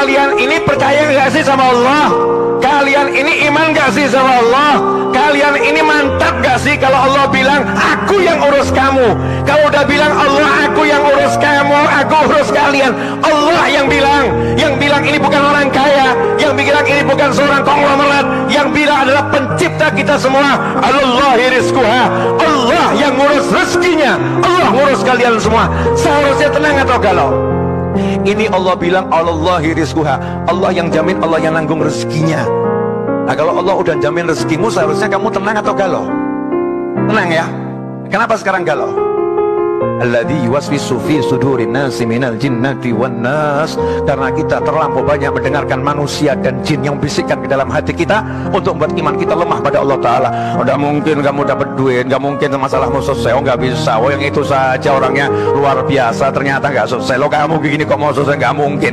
kalian ini percaya nggak sih sama Allah? Kalian ini iman gak sih sama Allah? Kalian ini mantap gak sih kalau Allah bilang aku yang urus kamu. Kalau udah bilang Allah aku yang urus kamu aku urus kalian. Allah yang bilang. Yang bilang ini bukan orang kaya. Yang bilang ini bukan seorang konglomerat. Yang bilang adalah pencipta kita semua. Allah rizquha. Allah yang ngurus rezekinya. Allah ngurus kalian semua. Seharusnya tenang atau galau ini Allah bilang Allah rizquha. Allah yang jamin Allah yang nanggung rezekinya. Nah kalau Allah udah jamin rezekimu seharusnya kamu tenang atau galau? Tenang ya. Kenapa sekarang galau Alladhi yuwaswisu fi sudurin nasi minal jinnati wan nas. Karena kita terlampau banyak mendengarkan manusia dan jin yang bisikkan ke dalam hati kita Untuk membuat iman kita lemah pada Allah Ta'ala. Udah mungkin kamu dapat duit, gak mungkin masalahmu selesai. Oh gak bisa, oh yang itu saja orangnya luar biasa Ternyata gak selesai, lo kamu gini kok mau selesai, gak mungkin